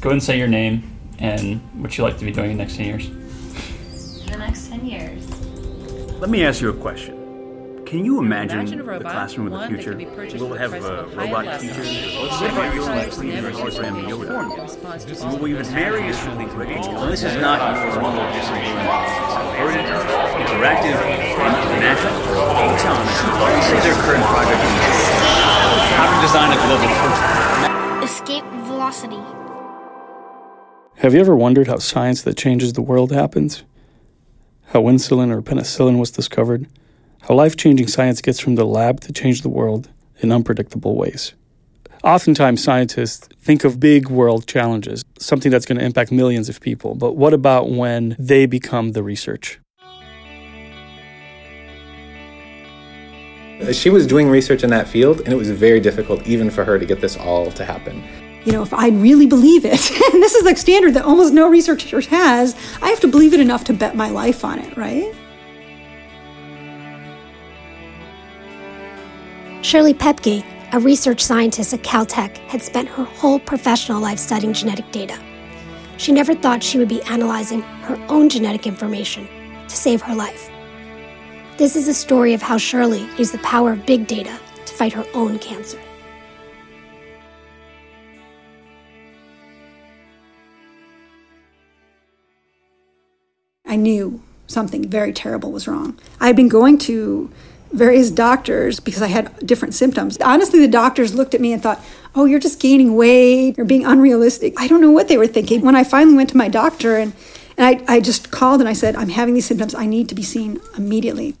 Go ahead and say your name and what you like to be doing in the next 10 years. In the next 10 years. Let me ask you a question. Can you imagine, Imagine a robot, the classroom of the future? can be purchased Will it have price of a robot and teachers? lesson. Let's say Robot you're tries like to your use program it. uniform. In response to Will we even the marry a this is not normal interactive and natural. Aton, what do you say their current project is? How to design a global program. Escape velocity. Have you ever wondered how science that changes the world happens? How insulin or penicillin was discovered? How life changing science gets from the lab to change the world in unpredictable ways? Oftentimes, scientists think of big world challenges, something that's going to impact millions of people. But what about when they become the research? She was doing research in that field, and it was very difficult even for her to get this all to happen. You know, if I really believe it, and this is a standard that almost no researcher has, I have to believe it enough to bet my life on it, right? Shirley Pepke, a research scientist at Caltech, had spent her whole professional life studying genetic data. She never thought she would be analyzing her own genetic information to save her life. This is a story of how Shirley used the power of big data to fight her own cancer. I knew something very terrible was wrong. I had been going to various doctors because I had different symptoms. Honestly, the doctors looked at me and thought, oh, you're just gaining weight, you're being unrealistic. I don't know what they were thinking. When I finally went to my doctor and, and I, I just called and I said, I'm having these symptoms, I need to be seen immediately.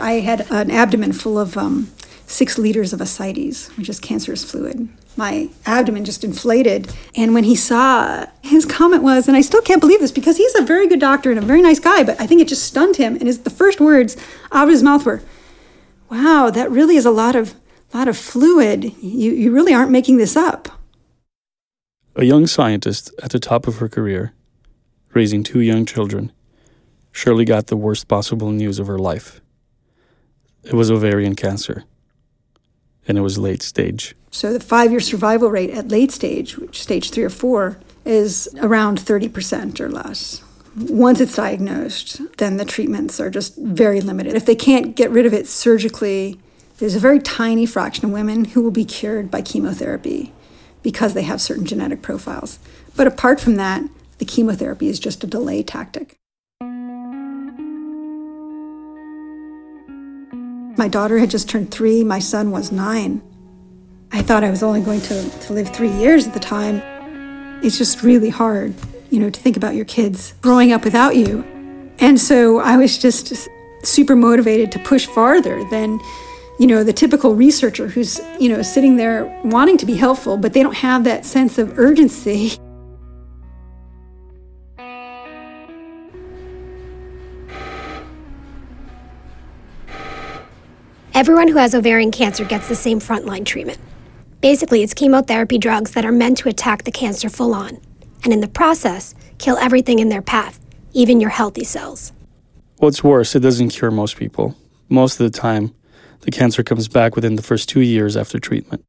I had an abdomen full of um, six liters of ascites, which is cancerous fluid. My abdomen just inflated. And when he saw, his comment was, and I still can't believe this because he's a very good doctor and a very nice guy, but I think it just stunned him. And his, the first words out of his mouth were, wow, that really is a lot of, lot of fluid. You, you really aren't making this up. A young scientist at the top of her career, raising two young children, Shirley got the worst possible news of her life. It was ovarian cancer, and it was late stage. So the five year survival rate at late stage, which stage three or four, is around 30% or less. Once it's diagnosed, then the treatments are just very limited. If they can't get rid of it surgically, there's a very tiny fraction of women who will be cured by chemotherapy because they have certain genetic profiles. But apart from that, the chemotherapy is just a delay tactic. My daughter had just turned three, my son was nine. I thought I was only going to, to live three years at the time. It's just really hard, you know, to think about your kids growing up without you. And so I was just super motivated to push farther than, you know, the typical researcher who's, you know, sitting there wanting to be helpful, but they don't have that sense of urgency. Everyone who has ovarian cancer gets the same frontline treatment. Basically, it's chemotherapy drugs that are meant to attack the cancer full on, and in the process, kill everything in their path, even your healthy cells. What's worse, it doesn't cure most people. Most of the time, the cancer comes back within the first two years after treatment.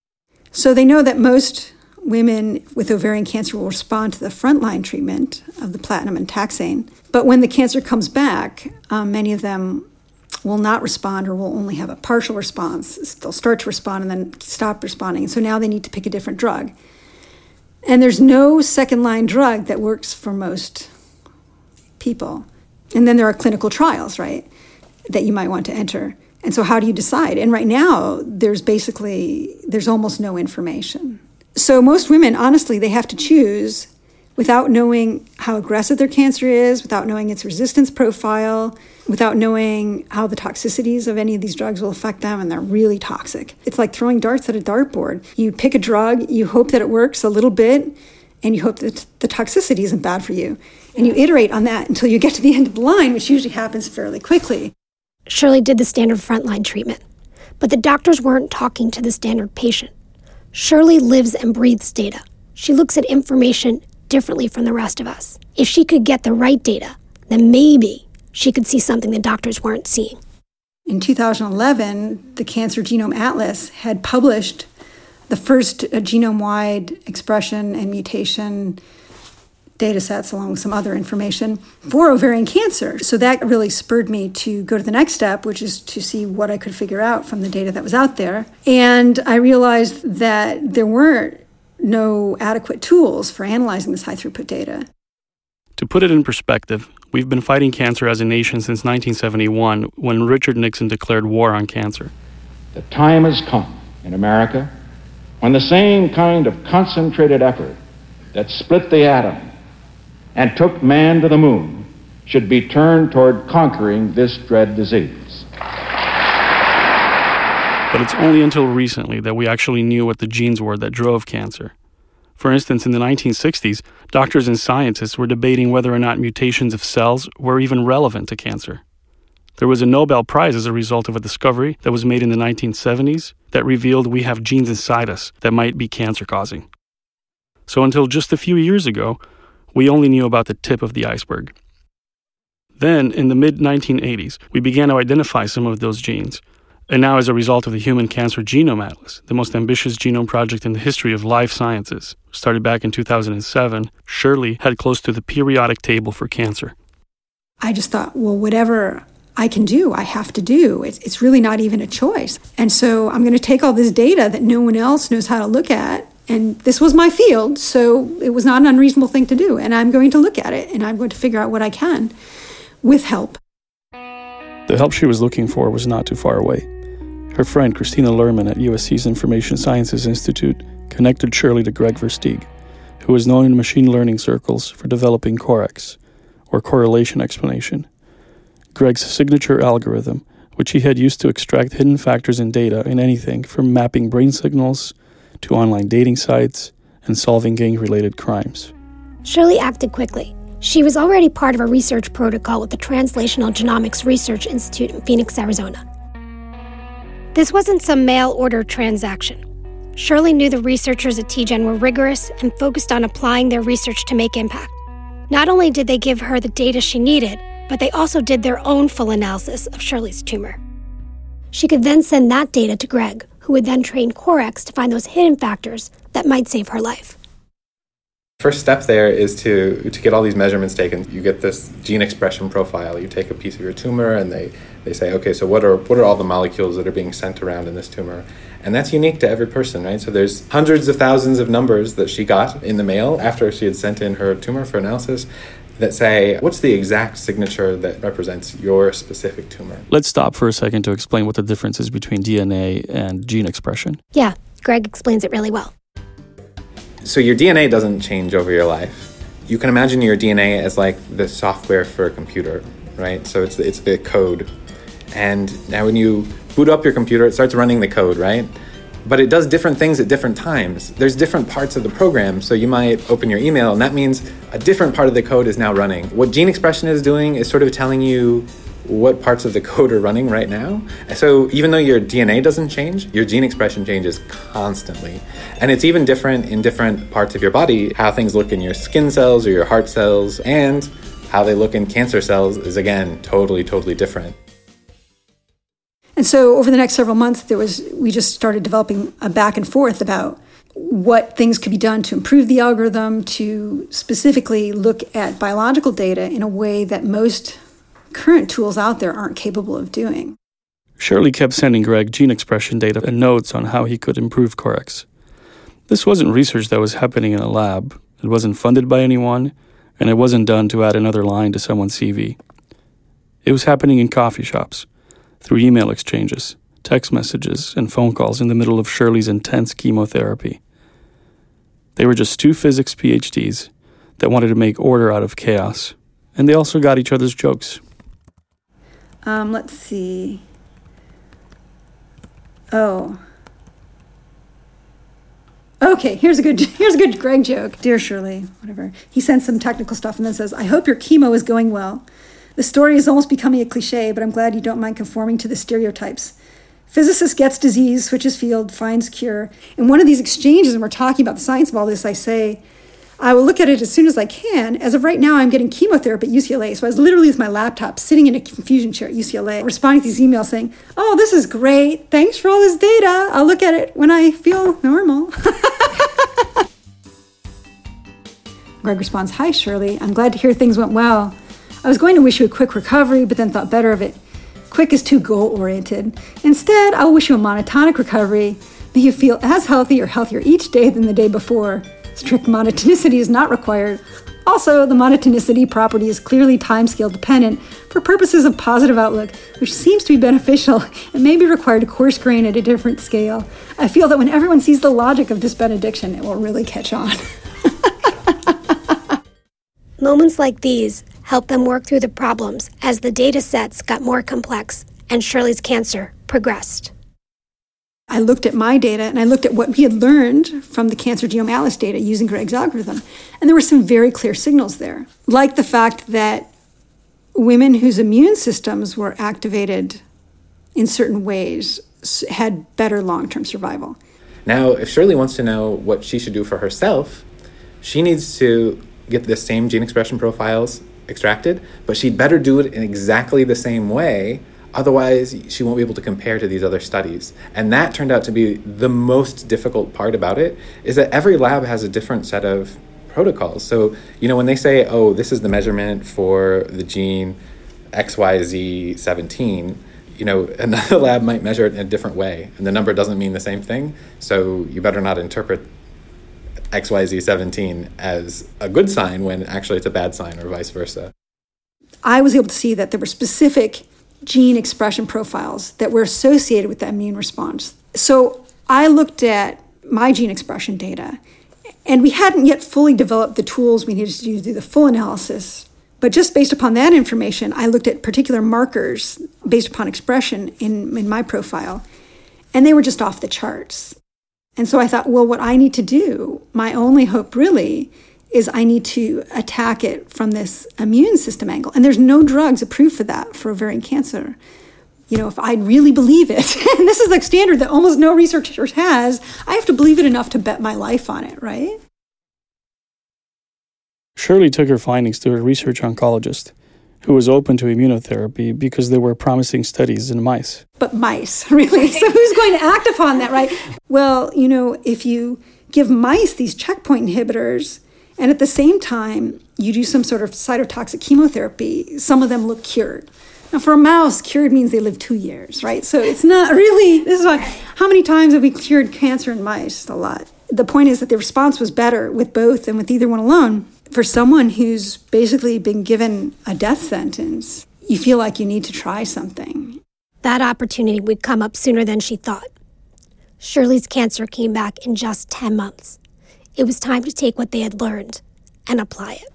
So they know that most women with ovarian cancer will respond to the frontline treatment of the platinum and taxane. But when the cancer comes back, um, many of them will not respond or will only have a partial response. They'll start to respond and then stop responding. So now they need to pick a different drug. And there's no second line drug that works for most people. And then there are clinical trials, right, that you might want to enter. And so how do you decide? And right now there's basically there's almost no information. So most women honestly they have to choose without knowing how aggressive their cancer is, without knowing its resistance profile, without knowing how the toxicities of any of these drugs will affect them, and they're really toxic. It's like throwing darts at a dartboard. You pick a drug, you hope that it works a little bit, and you hope that the toxicity isn't bad for you. And you iterate on that until you get to the end of the line, which usually happens fairly quickly. Shirley did the standard frontline treatment, but the doctors weren't talking to the standard patient. Shirley lives and breathes data. She looks at information differently from the rest of us. If she could get the right data, then maybe she could see something the doctors weren't seeing. In 2011, the Cancer Genome Atlas had published the first uh, genome wide expression and mutation data sets along with some other information for ovarian cancer. So that really spurred me to go to the next step, which is to see what I could figure out from the data that was out there. And I realized that there weren't no adequate tools for analyzing this high throughput data. To put it in perspective, we've been fighting cancer as a nation since 1971 when Richard Nixon declared war on cancer. The time has come in America when the same kind of concentrated effort that split the atom and took man to the moon should be turned toward conquering this dread disease. But it's only until recently that we actually knew what the genes were that drove cancer. For instance, in the 1960s, doctors and scientists were debating whether or not mutations of cells were even relevant to cancer. There was a Nobel Prize as a result of a discovery that was made in the 1970s that revealed we have genes inside us that might be cancer causing. So until just a few years ago, we only knew about the tip of the iceberg. Then, in the mid 1980s, we began to identify some of those genes. And now, as a result of the Human Cancer Genome Atlas, the most ambitious genome project in the history of life sciences, started back in 2007, Shirley had close to the periodic table for cancer. I just thought, well, whatever I can do, I have to do. It's, it's really not even a choice. And so I'm going to take all this data that no one else knows how to look at and this was my field, so it was not an unreasonable thing to do. And I'm going to look at it and I'm going to figure out what I can with help. The help she was looking for was not too far away. Her friend Kristina Lerman at USC's Information Sciences Institute connected Shirley to Greg Ver Steeg, who was known in machine learning circles for developing COREX, or correlation explanation. Greg's signature algorithm, which he had used to extract hidden factors in data in anything from mapping brain signals to online dating sites and solving gang related crimes. Shirley acted quickly. She was already part of a research protocol with the Translational Genomics Research Institute in Phoenix, Arizona. This wasn't some mail order transaction. Shirley knew the researchers at TGen were rigorous and focused on applying their research to make impact. Not only did they give her the data she needed, but they also did their own full analysis of Shirley's tumor. She could then send that data to Greg, who would then train COREX to find those hidden factors that might save her life. First step there is to, to get all these measurements taken. You get this gene expression profile. You take a piece of your tumor and they, they say, okay, so what are, what are all the molecules that are being sent around in this tumor? And that's unique to every person, right? So there's hundreds of thousands of numbers that she got in the mail after she had sent in her tumor for analysis that say, what's the exact signature that represents your specific tumor? Let's stop for a second to explain what the difference is between DNA and gene expression. Yeah, Greg explains it really well. So your DNA doesn't change over your life. You can imagine your DNA as like the software for a computer, right? So it's it's the code. And now when you boot up your computer, it starts running the code, right? but it does different things at different times. There's different parts of the program, so you might open your email, and that means a different part of the code is now running. What gene expression is doing is sort of telling you what parts of the code are running right now. So even though your DNA doesn't change, your gene expression changes constantly. And it's even different in different parts of your body. How things look in your skin cells or your heart cells, and how they look in cancer cells is again totally, totally different. And so over the next several months, there was we just started developing a back and forth about what things could be done to improve the algorithm, to specifically look at biological data in a way that most current tools out there aren't capable of doing. Shirley kept sending Greg gene expression data and notes on how he could improve COREX. This wasn't research that was happening in a lab. It wasn't funded by anyone, and it wasn't done to add another line to someone's CV. It was happening in coffee shops through email exchanges, text messages, and phone calls in the middle of Shirley's intense chemotherapy. They were just two physics PhDs that wanted to make order out of chaos, and they also got each other's jokes. Um, let's see. Oh. Okay, here's a good here's a good Greg joke. Dear Shirley, whatever. He sends some technical stuff and then says, "I hope your chemo is going well. The story is almost becoming a cliche, but I'm glad you don't mind conforming to the stereotypes. Physicist gets disease, switches field, finds cure. In one of these exchanges, and we're talking about the science of all this, I say, I will look at it as soon as I can. As of right now, I'm getting chemotherapy at UCLA. So I was literally with my laptop sitting in a infusion chair at UCLA, responding to these emails saying, Oh, this is great. Thanks for all this data. I'll look at it when I feel normal. Greg responds, Hi, Shirley. I'm glad to hear things went well. I was going to wish you a quick recovery, but then thought better of it. Quick is too goal oriented. Instead, I'll wish you a monotonic recovery. May you feel as healthy or healthier each day than the day before. Strict monotonicity is not required. Also, the monotonicity property is clearly timescale dependent for purposes of positive outlook, which seems to be beneficial and may be required to coarse grain at a different scale. I feel that when everyone sees the logic of this benediction, it will really catch on. Moments like these help them work through the problems as the data sets got more complex and Shirley's cancer progressed. I looked at my data and I looked at what we had learned from the cancer genome atlas data using Greg's algorithm. And there were some very clear signals there, like the fact that women whose immune systems were activated in certain ways had better long term survival. Now, if Shirley wants to know what she should do for herself, she needs to get the same gene expression profiles extracted, but she'd better do it in exactly the same way Otherwise, she won't be able to compare to these other studies. And that turned out to be the most difficult part about it is that every lab has a different set of protocols. So, you know, when they say, "Oh, this is the measurement for the gene XYZ17," you know, another lab might measure it in a different way, and the number doesn't mean the same thing. So, you better not interpret XYZ17 as a good sign when actually it's a bad sign or vice versa. I was able to see that there were specific gene expression profiles that were associated with the immune response. So I looked at my gene expression data, and we hadn't yet fully developed the tools we needed to do the full analysis. But just based upon that information, I looked at particular markers based upon expression in, in my profile, and they were just off the charts. And so I thought, well, what I need to do, my only hope really, is I need to attack it from this immune system angle. And there's no drugs approved for that for ovarian cancer. You know, if I really believe it, and this is like standard that almost no researcher has, I have to believe it enough to bet my life on it, right? Shirley took her findings to a research oncologist who was open to immunotherapy because there were promising studies in mice. But mice, really? so who's going to act upon that, right? Well, you know, if you give mice these checkpoint inhibitors, and at the same time, you do some sort of cytotoxic chemotherapy. Some of them look cured. Now, for a mouse, cured means they live two years, right? So it's not really, this is why, how many times have we cured cancer in mice? A lot. The point is that the response was better with both than with either one alone. For someone who's basically been given a death sentence, you feel like you need to try something. That opportunity would come up sooner than she thought. Shirley's cancer came back in just 10 months. It was time to take what they had learned and apply it.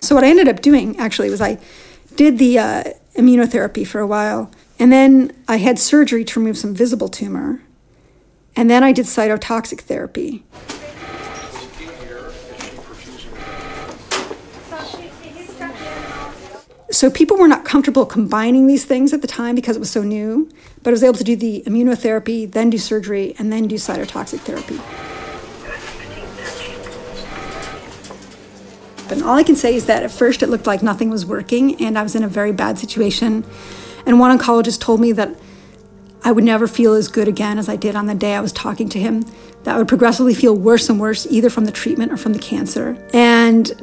So, what I ended up doing actually was I did the uh, immunotherapy for a while, and then I had surgery to remove some visible tumor, and then I did cytotoxic therapy. So people were not comfortable combining these things at the time because it was so new, but I was able to do the immunotherapy, then do surgery, and then do cytotoxic therapy. But all I can say is that at first it looked like nothing was working, and I was in a very bad situation. And one oncologist told me that I would never feel as good again as I did on the day I was talking to him. That I would progressively feel worse and worse, either from the treatment or from the cancer. And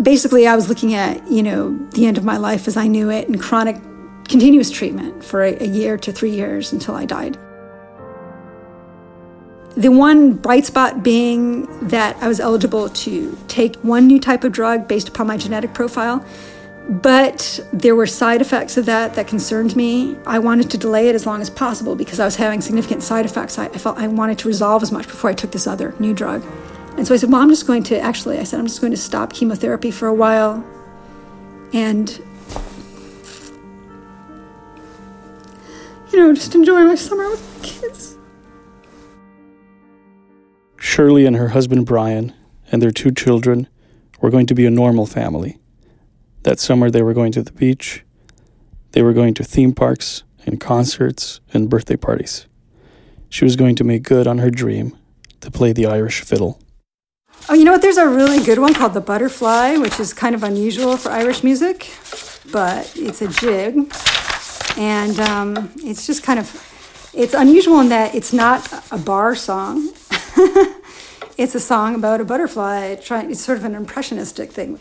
basically, I was looking at, you know, the end of my life as I knew it and chronic continuous treatment for a, a year to three years until I died. The one bright spot being that I was eligible to take one new type of drug based upon my genetic profile but there were side effects of that that concerned me. I wanted to delay it as long as possible because I was having significant side effects. I, I felt I wanted to resolve as much before I took this other new drug. And so I said, Well, I'm just going to actually, I said, I'm just going to stop chemotherapy for a while and, you know, just enjoy my summer with my kids. Shirley and her husband Brian and their two children were going to be a normal family. That summer, they were going to the beach, they were going to theme parks and concerts and birthday parties. She was going to make good on her dream to play the Irish fiddle. Oh, you know what? There's a really good one called The Butterfly, which is kind of unusual for Irish music, but it's a jig. And um, it's just kind of, it's unusual in that it's not a bar song. it's a song about a butterfly. Trying, it's sort of an impressionistic thing.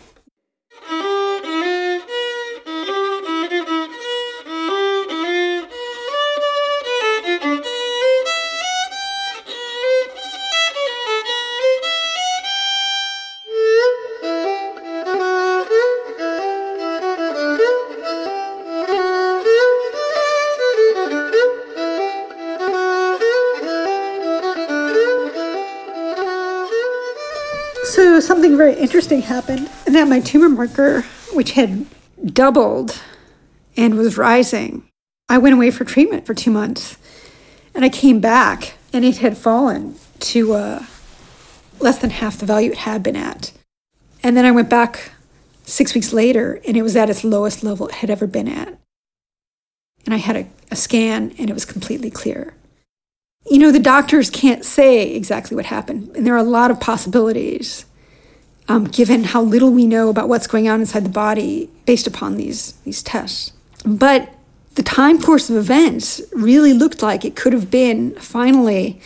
Happened, and that my tumor marker, which had doubled and was rising, I went away for treatment for two months, and I came back, and it had fallen to uh, less than half the value it had been at. And then I went back six weeks later, and it was at its lowest level it had ever been at. And I had a, a scan, and it was completely clear. You know, the doctors can't say exactly what happened, and there are a lot of possibilities um, given how little we know about what's going on inside the body based upon these, these tests. But the time course of events really looked like it could have been finally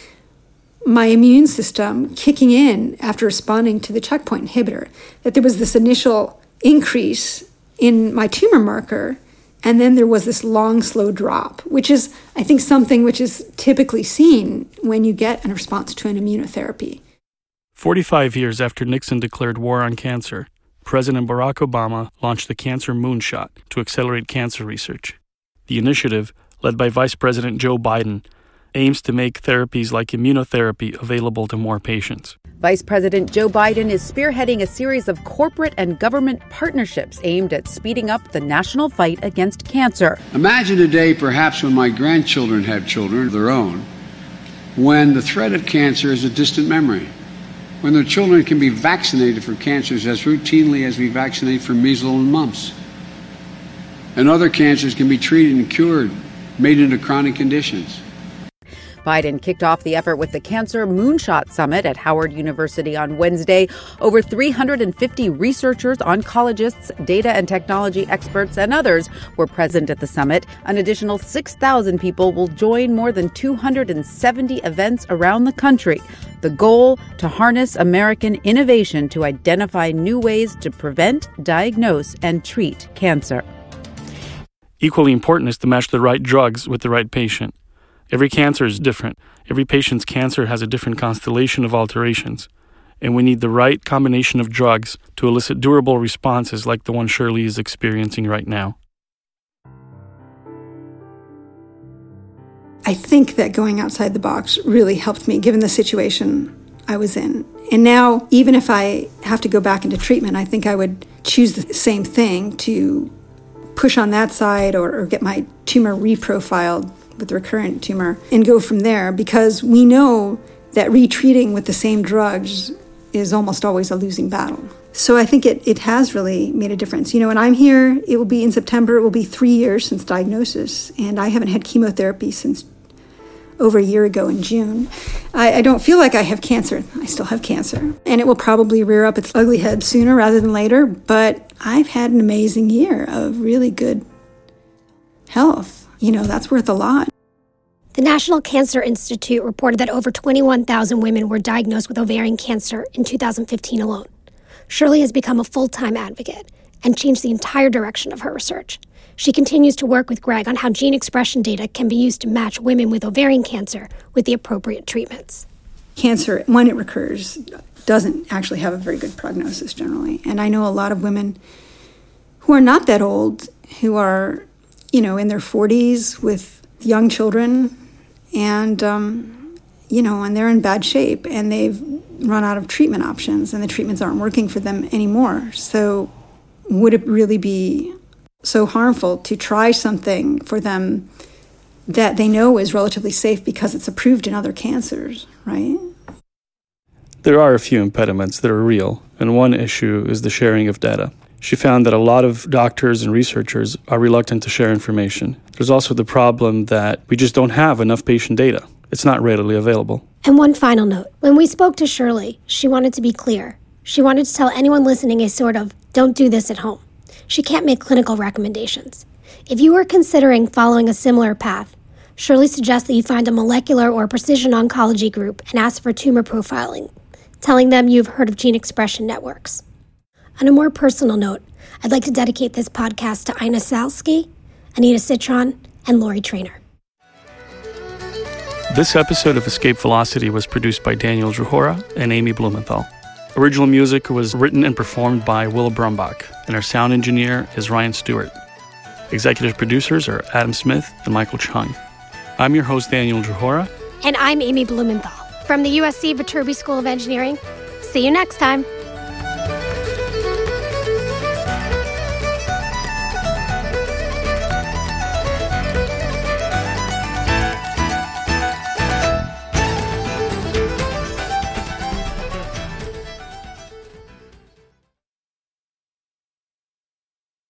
my immune system kicking in after responding to the checkpoint inhibitor, that there was this initial increase in my tumor marker and then there was this long, slow drop, which is, I think, something which is typically seen when you get a response to an immunotherapy. 45 years after Nixon declared war on cancer, President Barack Obama launched the Cancer Moonshot to accelerate cancer research. The initiative, led by Vice President Joe Biden, aims to make therapies like immunotherapy available to more patients. Vice President Joe Biden is spearheading a series of corporate and government partnerships aimed at speeding up the national fight against cancer. Imagine a day, perhaps when my grandchildren have children of their own, when the threat of cancer is a distant memory, when their children can be vaccinated for cancers as routinely as we vaccinate for measles and mumps, and other cancers can be treated and cured, made into chronic conditions. Biden kicked off the effort with the Cancer Moonshot Summit at Howard University on Wednesday. Over 350 researchers, oncologists, data and technology experts, and others were present at the summit. An additional 6,000 people will join more than 270 events around the country. The goal to harness American innovation to identify new ways to prevent, diagnose, and treat cancer. Equally important is to match the right drugs with the right patient. Every cancer is different. Every patient's cancer has a different constellation of alterations. And we need the right combination of drugs to elicit durable responses like the one Shirley is experiencing right now. I think that going outside the box really helped me given the situation I was in. And now, even if I have to go back into treatment, I think I would choose the same thing to push on that side or, or get my tumor reprofiled with recurrent tumor and go from there because we know that retreating with the same drugs is almost always a losing battle. So I think it, it has really made a difference. You know, when I'm here, it will be in September, it will be three years since diagnosis, and I haven't had chemotherapy since over a year ago in June. I, I, don't feel like I have cancer. I still have cancer. And it will probably rear up its ugly head sooner rather than later, but I've had an amazing year of really good health. You know, that's worth a lot. The National Cancer Institute reported that over 21,000 women were diagnosed with ovarian cancer in 2015 alone. Shirley has become a full time advocate and changed the entire direction of her research. She continues to work with Greg on how gene expression data can be used to match women with ovarian cancer with the appropriate treatments. Cancer, when it recurs, doesn't actually have a very good prognosis generally. And I know a lot of women who are not that old, who are, you know, in their 40s with young children, and, um, you know, and they're in bad shape and they've run out of treatment options and the treatments aren't working for them anymore. So, would it really be so harmful to try something for them that they know is relatively safe because it's approved in other cancers, right? There are a few impediments that are real, and one issue is the sharing of data. She found that a lot of doctors and researchers are reluctant to share information. There's also the problem that we just don't have enough patient data. it's not readily available. And one final note when we spoke to Shirley, she wanted to be clear. She wanted to tell anyone listening a sort of don't do this at home. She can't make clinical recommendations. If you are considering following a similar path, Shirley suggests that you find a molecular or precision oncology group and ask for tumor profiling, telling them you've heard of gene expression networks. On a more personal note, I'd like to dedicate this podcast to Ina Salsky, Anita Citron, and Lori Trainer. This episode of Escape Velocity was produced by Daniel Juhora and Amy Blumenthal. Original music was written and performed by Will Brumbach, and our sound engineer is Ryan Stewart. Executive producers are Adam Smith and Michael Chung. I'm your host, Daniel Juhora. And I'm Amy Blumenthal from the USC Viterbi School of Engineering. See you next time.